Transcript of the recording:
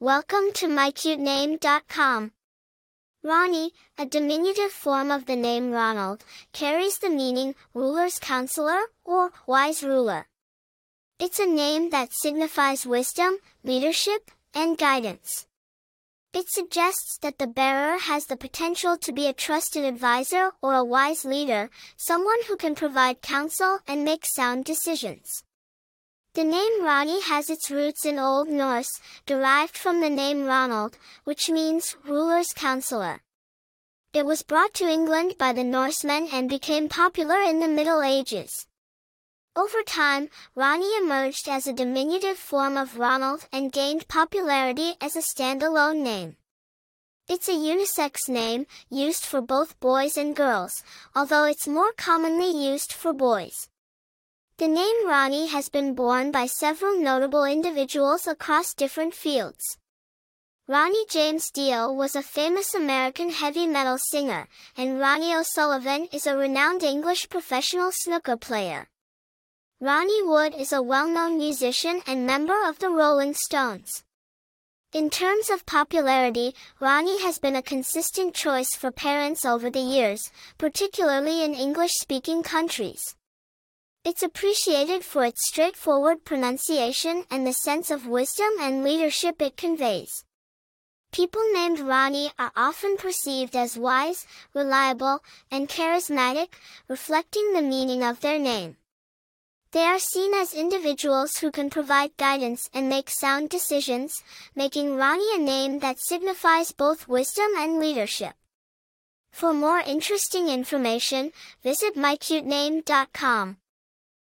Welcome to mycutename.com. Ronnie, a diminutive form of the name Ronald, carries the meaning ruler's counselor or wise ruler. It's a name that signifies wisdom, leadership, and guidance. It suggests that the bearer has the potential to be a trusted advisor or a wise leader, someone who can provide counsel and make sound decisions. The name Ronnie has its roots in Old Norse, derived from the name Ronald, which means ruler's counselor. It was brought to England by the Norsemen and became popular in the Middle Ages. Over time, Ronnie emerged as a diminutive form of Ronald and gained popularity as a standalone name. It's a unisex name, used for both boys and girls, although it's more commonly used for boys. The name Ronnie has been borne by several notable individuals across different fields. Ronnie James Dio was a famous American heavy metal singer, and Ronnie O'Sullivan is a renowned English professional snooker player. Ronnie Wood is a well-known musician and member of the Rolling Stones. In terms of popularity, Ronnie has been a consistent choice for parents over the years, particularly in English-speaking countries. It's appreciated for its straightforward pronunciation and the sense of wisdom and leadership it conveys. People named Ronnie are often perceived as wise, reliable, and charismatic, reflecting the meaning of their name. They are seen as individuals who can provide guidance and make sound decisions, making Ronnie a name that signifies both wisdom and leadership. For more interesting information, visit mycutename.com.